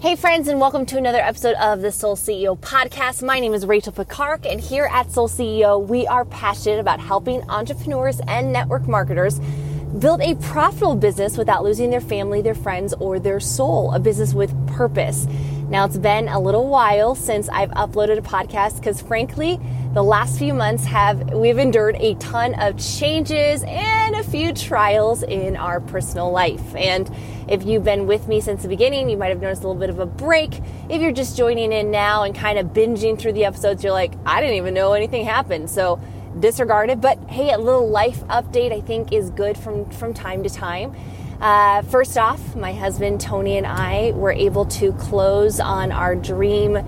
Hey, friends, and welcome to another episode of the Soul CEO podcast. My name is Rachel Picard, and here at Soul CEO, we are passionate about helping entrepreneurs and network marketers build a profitable business without losing their family, their friends, or their soul, a business with purpose. Now, it's been a little while since I've uploaded a podcast because, frankly, the last few months have we've endured a ton of changes and a few trials in our personal life. And if you've been with me since the beginning, you might have noticed a little bit of a break. If you're just joining in now and kind of binging through the episodes, you're like, I didn't even know anything happened. So disregard it. But hey, a little life update I think is good from from time to time. Uh, first off, my husband Tony and I were able to close on our dream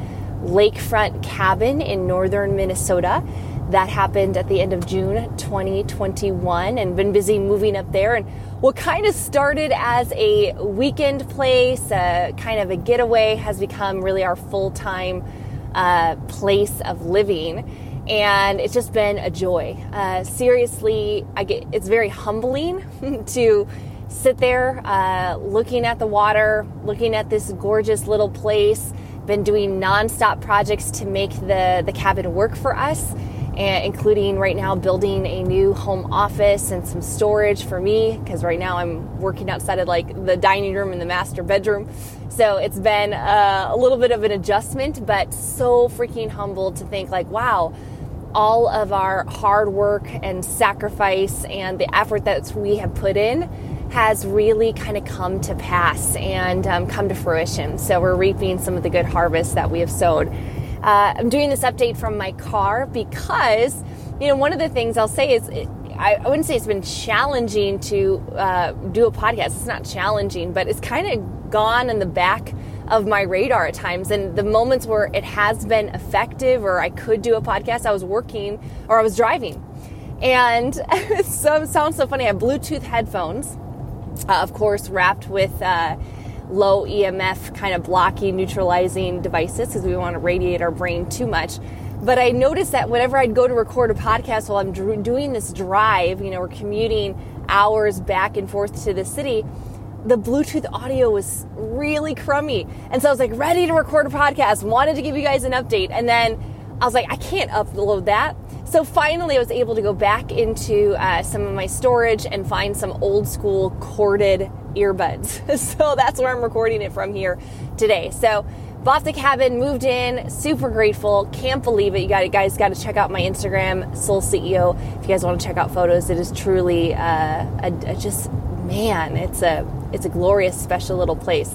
lakefront cabin in northern Minnesota. That happened at the end of June 2021 and been busy moving up there. And what kind of started as a weekend place, kind of a getaway, has become really our full time uh, place of living. And it's just been a joy. Uh, seriously, I get it's very humbling to sit there uh, looking at the water, looking at this gorgeous little place been doing nonstop projects to make the, the cabin work for us, including right now building a new home office and some storage for me, because right now I'm working outside of like the dining room and the master bedroom. So it's been uh, a little bit of an adjustment, but so freaking humbled to think like, wow, all of our hard work and sacrifice and the effort that we have put in has really kind of come to pass and um, come to fruition. So we're reaping some of the good harvest that we have sowed. Uh, I'm doing this update from my car because, you know, one of the things I'll say is it, I, wouldn't say it's been challenging to uh, do a podcast. It's not challenging, but it's kind of gone in the back of my radar at times. And the moments where it has been effective or I could do a podcast, I was working or I was driving. And it sounds so funny. I have Bluetooth headphones uh, of course, wrapped with uh, low EMF kind of blocking, neutralizing devices because we want to radiate our brain too much. But I noticed that whenever I'd go to record a podcast while I'm dr- doing this drive, you know, we're commuting hours back and forth to the city, the Bluetooth audio was really crummy. And so I was like, ready to record a podcast, wanted to give you guys an update. And then I was like, I can't upload that. So finally, I was able to go back into uh, some of my storage and find some old school corded earbuds. so that's where I'm recording it from here today. So bought the cabin, moved in, super grateful. Can't believe it. You guys got to check out my Instagram, Soul CEO. If you guys want to check out photos, it is truly uh, a, a just man. It's a it's a glorious, special little place.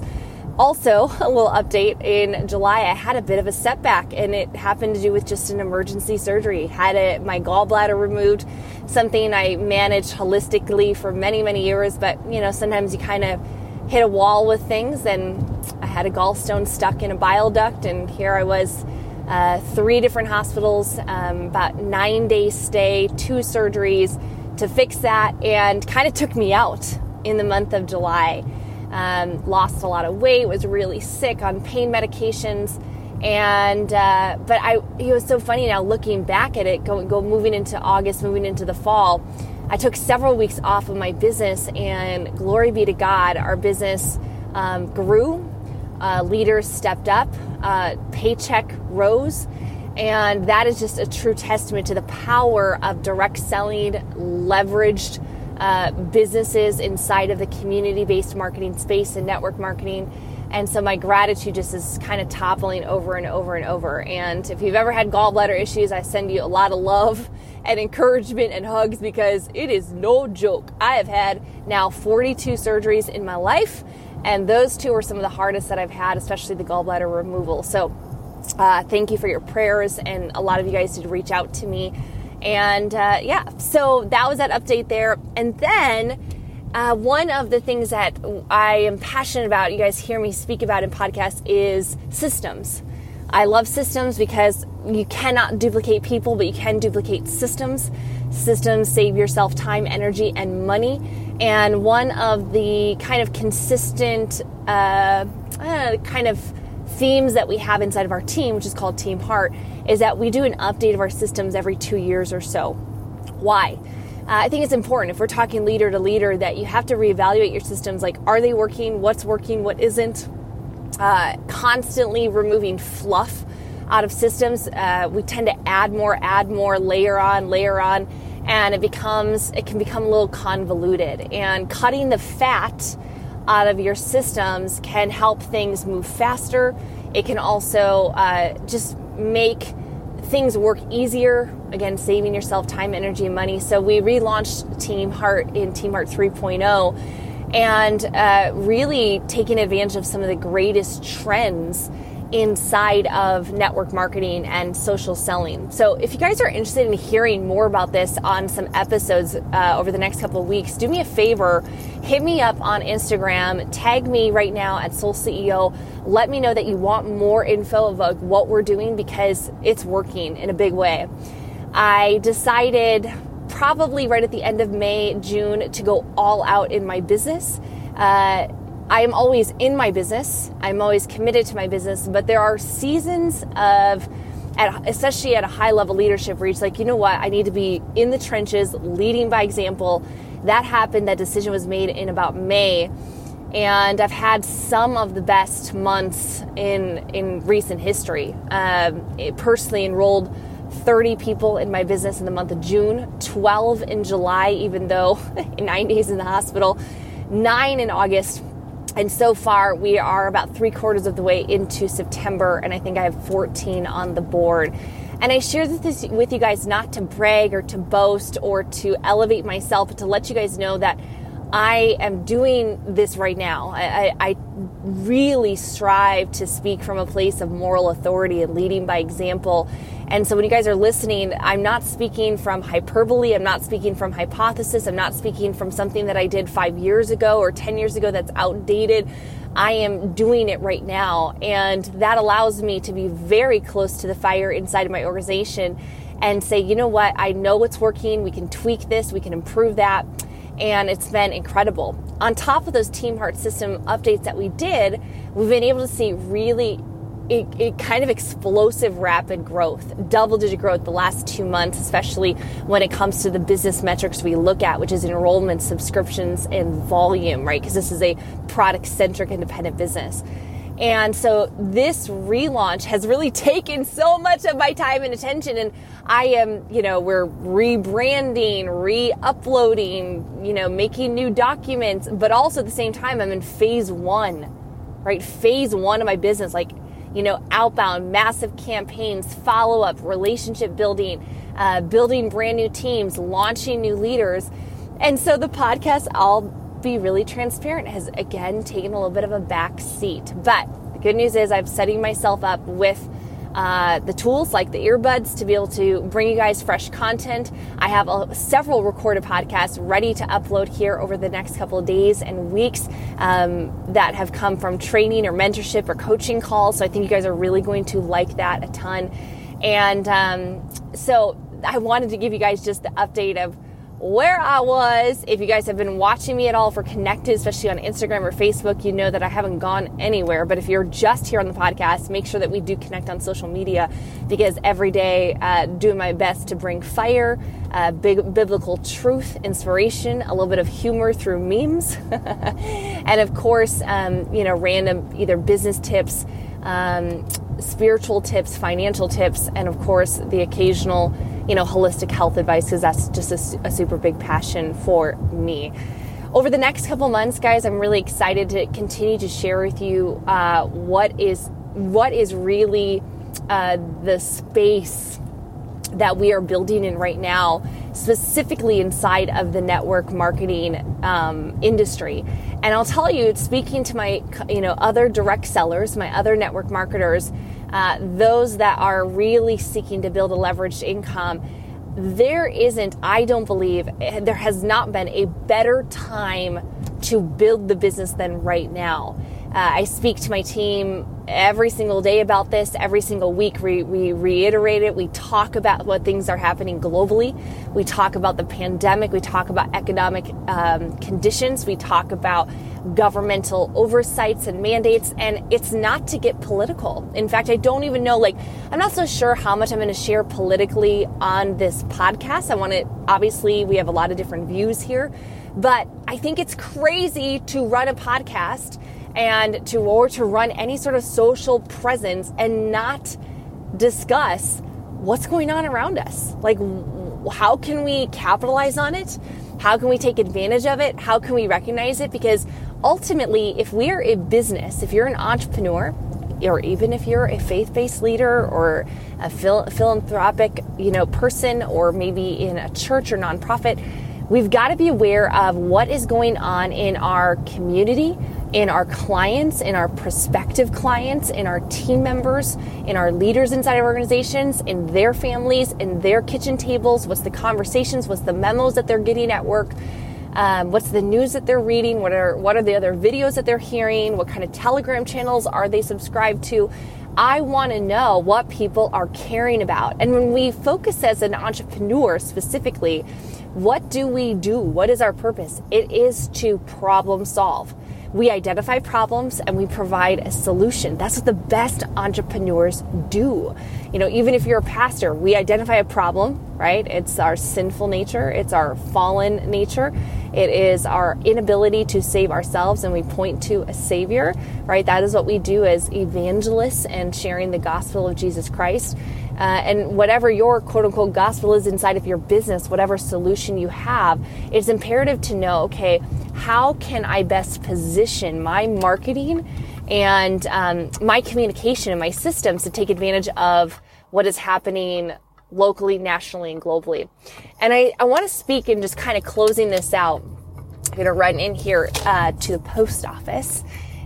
Also, a little update in July, I had a bit of a setback, and it happened to do with just an emergency surgery. Had a, my gallbladder removed, something I managed holistically for many, many years, but you know, sometimes you kind of hit a wall with things, and I had a gallstone stuck in a bile duct, and here I was. Uh, three different hospitals, um, about nine days stay, two surgeries to fix that, and kind of took me out in the month of July um, lost a lot of weight, was really sick on pain medications. And uh, but I it was so funny now looking back at it, going go moving into August, moving into the fall. I took several weeks off of my business, and glory be to God, our business um, grew. Uh, leaders stepped up, uh, paycheck rose, and that is just a true testament to the power of direct selling, leveraged uh, businesses inside of the community based marketing space and network marketing. And so my gratitude just is kind of toppling over and over and over. And if you've ever had gallbladder issues, I send you a lot of love and encouragement and hugs because it is no joke. I have had now 42 surgeries in my life, and those two are some of the hardest that I've had, especially the gallbladder removal. So uh, thank you for your prayers, and a lot of you guys did reach out to me and uh, yeah, so that was that update there. And then uh, one of the things that I am passionate about, you guys hear me speak about in podcasts, is systems. I love systems because you cannot duplicate people, but you can duplicate systems. Systems save yourself time, energy, and money. And one of the kind of consistent, uh, uh kind of themes that we have inside of our team, which is called Team Heart, is that we do an update of our systems every two years or so. Why? Uh, I think it's important if we're talking leader to leader that you have to reevaluate your systems like, are they working? What's working? What isn't? uh, constantly removing fluff out of systems. Uh, we tend to add more, add more, layer on, layer on, and it becomes it can become a little convoluted. And cutting the fat out of your systems can help things move faster. It can also uh, just make things work easier. Again, saving yourself time, energy, and money. So we relaunched Team Heart in Team Heart 3.0 and uh, really taking advantage of some of the greatest trends inside of network marketing and social selling. So, if you guys are interested in hearing more about this on some episodes uh, over the next couple of weeks, do me a favor, hit me up on Instagram, tag me right now at Soul CEO. Let me know that you want more info about what we're doing because it's working in a big way. I decided probably right at the end of May, June to go all out in my business. Uh, I am always in my business. I'm always committed to my business, but there are seasons of at, especially at a high level leadership where it's like, you know what, I need to be in the trenches, leading by example. That happened, that decision was made in about May. And I've had some of the best months in in recent history. Um, personally enrolled 30 people in my business in the month of June, 12 in July, even though nine days in the hospital, nine in August, and so far, we are about three quarters of the way into September, and I think I have 14 on the board. And I share this with you guys not to brag or to boast or to elevate myself, but to let you guys know that I am doing this right now. I, I, really strive to speak from a place of moral authority and leading by example. And so when you guys are listening, I'm not speaking from hyperbole. I'm not speaking from hypothesis. I'm not speaking from something that I did five years ago or 10 years ago that's outdated. I am doing it right now. And that allows me to be very close to the fire inside of my organization and say, you know what? I know what's working. We can tweak this. We can improve that and it's been incredible. On top of those Team Heart System updates that we did, we've been able to see really it, it, kind of explosive rapid growth, double digit growth the last two months, especially when it comes to the business metrics we look at, which is enrollment, subscriptions, and volume, right? Because this is a product centric independent business. And so this relaunch has really taken so much of my time and attention. And I am, you know, we're rebranding, re uploading, you know, making new documents, but also at the same time, I'm in phase one, right? Phase one of my business, like, you know, outbound, massive campaigns, follow up, relationship building, uh, building brand new teams, launching new leaders. And so the podcast, I'll be really transparent, has again taken a little bit of a back seat. But the good news is I'm setting myself up with uh, the tools like the earbuds to be able to bring you guys fresh content. I have a, several recorded podcasts ready to upload here over the next couple of days and weeks um, that have come from training or mentorship or coaching calls. So I think you guys are really going to like that a ton. And um, so I wanted to give you guys just the update of where I was. If you guys have been watching me at all, for connected, especially on Instagram or Facebook, you know that I haven't gone anywhere. But if you're just here on the podcast, make sure that we do connect on social media because every day, uh, doing my best to bring fire, uh, big biblical truth, inspiration, a little bit of humor through memes, and of course, um, you know, random either business tips. Um, spiritual tips, financial tips, and of course the occasional, you know, holistic health advice because that's just a, a, super big passion for me. Over the next couple months, guys, I'm really excited to continue to share with you uh, what is what is really uh, the space that we are building in right now, specifically inside of the network marketing um, industry. And I'll tell you, speaking to my you know other direct sellers, my other network marketers, uh, those that are really seeking to build a leveraged income. There isn't, I don't believe, there has not been a better time to build the business than right now. Uh, I speak to my team every single day about this. Every single week, we, we reiterate it. We talk about what things are happening globally. We talk about the pandemic. We talk about economic um, conditions. We talk about governmental oversights and mandates. And it's not to get political. In fact, I don't even know, like, I'm not so sure how much I'm going to share politically on this podcast. I want to, obviously, we have a lot of different views here. But I think it's crazy to run a podcast and to or to run any sort of social presence and not discuss what's going on around us. Like how can we capitalize on it? How can we take advantage of it? How can we recognize it? Because ultimately, if we're a business, if you're an entrepreneur, or even if you're a faith-based leader or a phil- philanthropic, you know, person, or maybe in a church or nonprofit, we've got to be aware of what is going on in our community, in our clients, in our prospective clients, in our team members, in our leaders inside our organizations, in their families, in their kitchen tables. What's the conversations? What's the memos that they're getting at work? Um, what's the news that they're reading? What are what are the other videos that they're hearing? What kind of Telegram channels are they subscribed to? I want to know what people are caring about. And when we focus as an entrepreneur specifically, what do we do? What is our purpose? It is to problem solve. We identify problems and we provide a solution. That's what the best entrepreneurs do. You know, even if you're a pastor, we identify a problem, right? It's our sinful nature, it's our fallen nature, it is our inability to save ourselves, and we point to a Savior, right? That is what we do as evangelists and sharing the gospel of Jesus Christ. Uh, and whatever your quote unquote gospel is inside of your business, whatever solution you have, it's imperative to know okay, how can I best position my marketing and um, my communication and my systems to take advantage of what is happening locally, nationally, and globally. And I, I want to speak in just kind of closing this out. I'm going to run in here uh, to the post office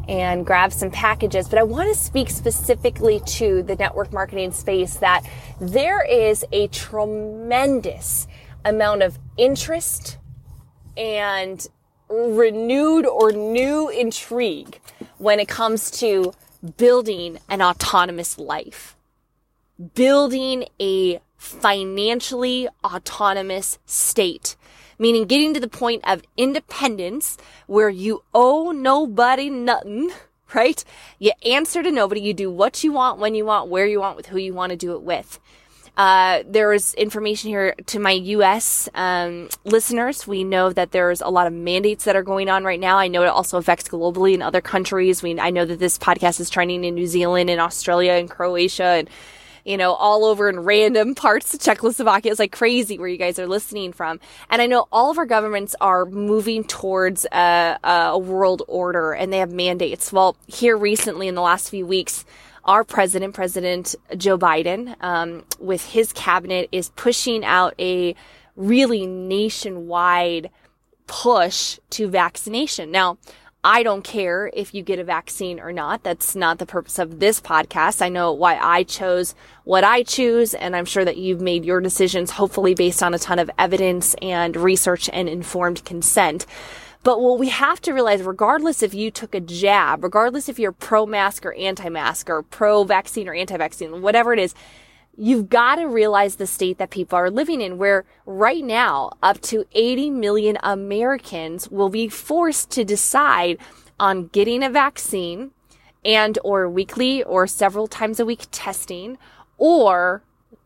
and grab some packages. But I want to speak specifically to the network marketing space that there is a tremendous amount of interest and renewed or new intrigue when it comes to building an autonomous life, building a financially autonomous state meaning getting to the point of independence where you owe nobody nothing, right? You answer to nobody. You do what you want, when you want, where you want, with who you want to do it with. Uh, there is information here to my U.S. Um, listeners. We know that there's a lot of mandates that are going on right now. I know it also affects globally in other countries. We, I know that this podcast is trending in New Zealand and Australia and Croatia and you know, all over in random parts of Czechoslovakia. It's like crazy where you guys are listening from. And I know all of our governments are moving towards a, a world order and they have mandates. Well, here recently in the last few weeks, our president, President Joe Biden, um, with his cabinet is pushing out a really nationwide push to vaccination. Now, I don't care if you get a vaccine or not. That's not the purpose of this podcast. I know why I chose what I choose, and I'm sure that you've made your decisions hopefully based on a ton of evidence and research and informed consent. But what we have to realize, regardless if you took a jab, regardless if you're pro mask or anti mask or pro vaccine or anti vaccine, whatever it is, you've got to realize the state that people are living in where right now up to 80 million Americans will be forced to decide on getting a vaccine and or weekly or several times a week testing or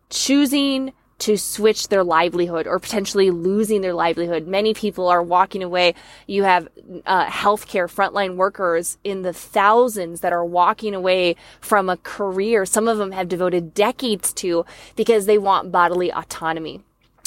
choosing to switch their livelihood or potentially losing their livelihood. Many people are walking away. You have uh, healthcare frontline workers in the thousands that are walking away from a career. Some of them have devoted decades to because they want bodily autonomy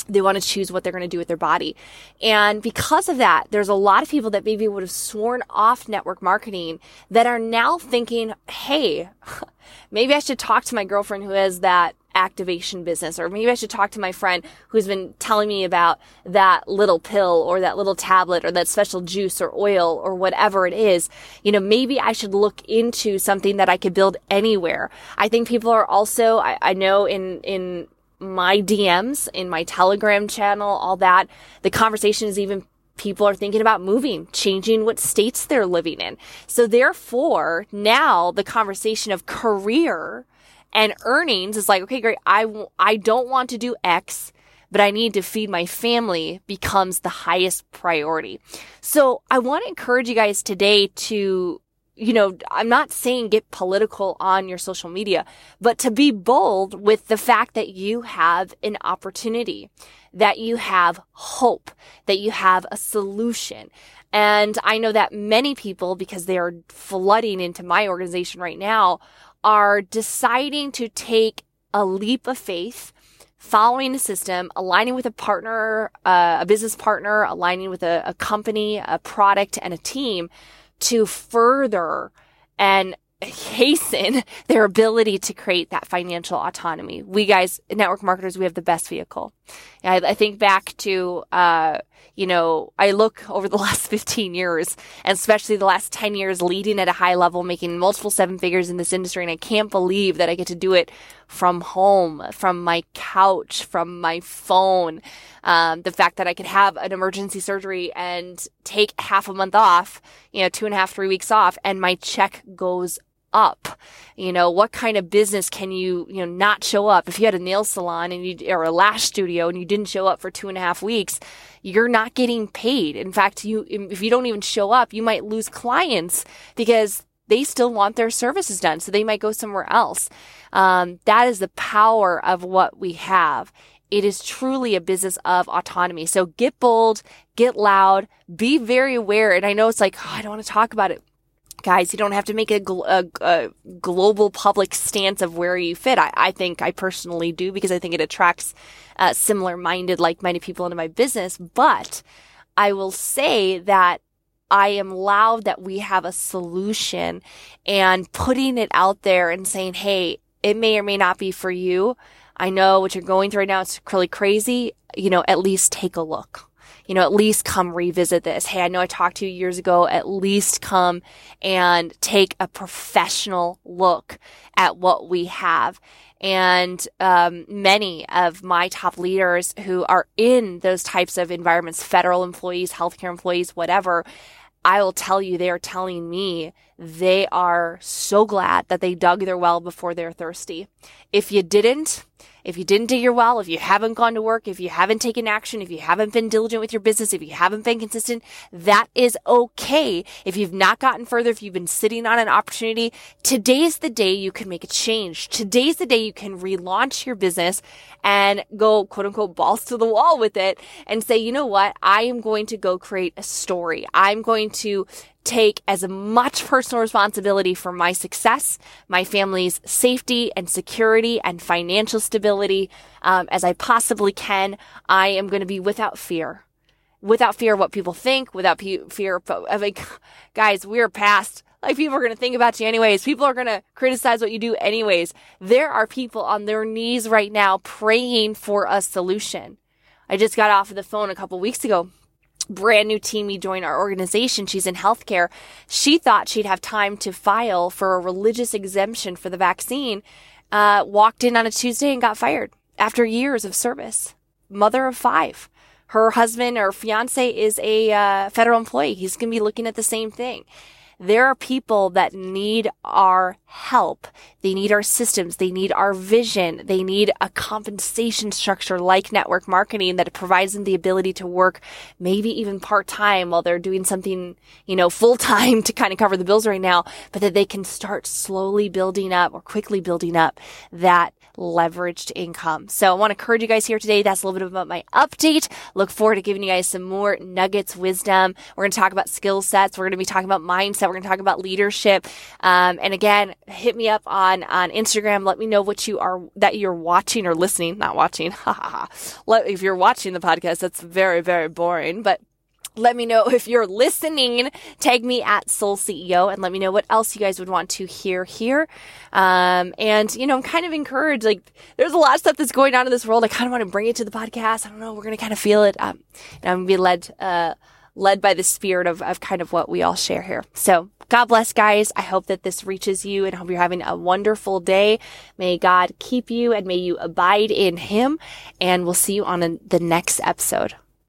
they want to choose what they're going to do with their body. And because of that, there's a lot of people that maybe would have sworn off network marketing that are now thinking, Hey, maybe I should talk to my girlfriend who has that activation business, or maybe I should talk to my friend who's been telling me about that little pill or that little tablet or that special juice or oil or whatever it is. You know, maybe I should look into something that I could build anywhere. I think people are also, I, I know in, in my DMs, in my Telegram channel, all that, the conversation is even people are thinking about moving, changing what states they're living in. So therefore, now the conversation of career and earnings is like, okay, great. I w- I don't want to do X, but I need to feed my family becomes the highest priority. So I want to encourage you guys today to you know, I'm not saying get political on your social media, but to be bold with the fact that you have an opportunity, that you have hope, that you have a solution. And I know that many people, because they are flooding into my organization right now, are deciding to take a leap of faith following a system, aligning with a partner, uh, a business partner, aligning with a, a company, a product, and a team to further and hasten their ability to create that financial autonomy. We guys, network marketers, we have the best vehicle. I, I, think back to, uh, you know, I look over the last 15 years and especially the last 10 years leading at a high level, making multiple seven figures in this industry. And I can't believe that I get to do it from home, from my couch, from my phone. Um, the fact that I could have an emergency surgery and take half a month off, you know, two and a half, three weeks off and my check goes up? You know, what kind of business can you, you know, not show up? If you had a nail salon and you, or a lash studio and you didn't show up for two and a half weeks, you're not getting paid. In fact, you, if you don't even show up, you might lose clients because they still want their services done. So they might go somewhere else. Um, that is the power of what we have. It is truly a business of autonomy. So get bold, get loud, be very aware. And I know it's like, oh, I don't want to talk about it guys, you don't have to make a, gl- a, a global public stance of where you fit. I, I, think I personally do because I think it attracts uh, similar minded, like minded people into my business. But I will say that I am loud that we have a solution and putting it out there and saying, Hey, it may or may not be for you. I know what you're going through right now. It's really crazy. You know, at least take a look you know, at least come revisit this. Hey, I know I talked to you years ago. At least come and take a professional look at what we have. And um, many of my top leaders who are in those types of environments, federal employees, healthcare employees, whatever, I will tell you, they are telling me they are so glad that they dug their well before they're thirsty. If you didn't, if you didn't do your well, if you haven't gone to work, if you haven't taken action, if you haven't been diligent with your business, if you haven't been consistent, that is okay. If you've not gotten further, if you've been sitting on an opportunity, today's the day you can make a change. Today's the day you can relaunch your business and go quote unquote balls to the wall with it and say, you know what? I am going to go create a story. I'm going to take as much personal responsibility for my success, my family's safety and security and financial stability um, as I possibly can. I am going to be without fear. Without fear of what people think, without pe- fear of, like, guys, we're past like people are going to think about you anyways. People are going to criticize what you do anyways. There are people on their knees right now praying for a solution. I just got off of the phone a couple weeks ago brand new teamie joined our organization. She's in healthcare. She thought she'd have time to file for a religious exemption for the vaccine. Uh, walked in on a Tuesday and got fired after years of service. Mother of five. Her husband or fiance is a uh, federal employee. He's going to be looking at the same thing. There are people that need our help. They need our systems. They need our vision. They need a compensation structure like network marketing that provides them the ability to work maybe even part time while they're doing something, you know, full time to kind of cover the bills right now, but that they can start slowly building up or quickly building up that leveraged income. So I want to encourage you guys here today. That's a little bit about my update. Look forward to giving you guys some more nuggets, wisdom. We're going to talk about skill sets. We're going to be talking about mindset. We're going to talk about leadership. Um, and again, hit me up on, on Instagram. Let me know what you are, that you're watching or listening, not watching. If you're watching the podcast, that's very, very boring, but let me know if you're listening. Tag me at Soul CEO and let me know what else you guys would want to hear here. Um, and you know, I'm kind of encouraged. Like, there's a lot of stuff that's going on in this world. I kind of want to bring it to the podcast. I don't know. We're gonna kind of feel it. Um, and I'm gonna be led, uh, led by the spirit of, of kind of what we all share here. So God bless guys. I hope that this reaches you and hope you're having a wonderful day. May God keep you and may you abide in him. And we'll see you on the next episode.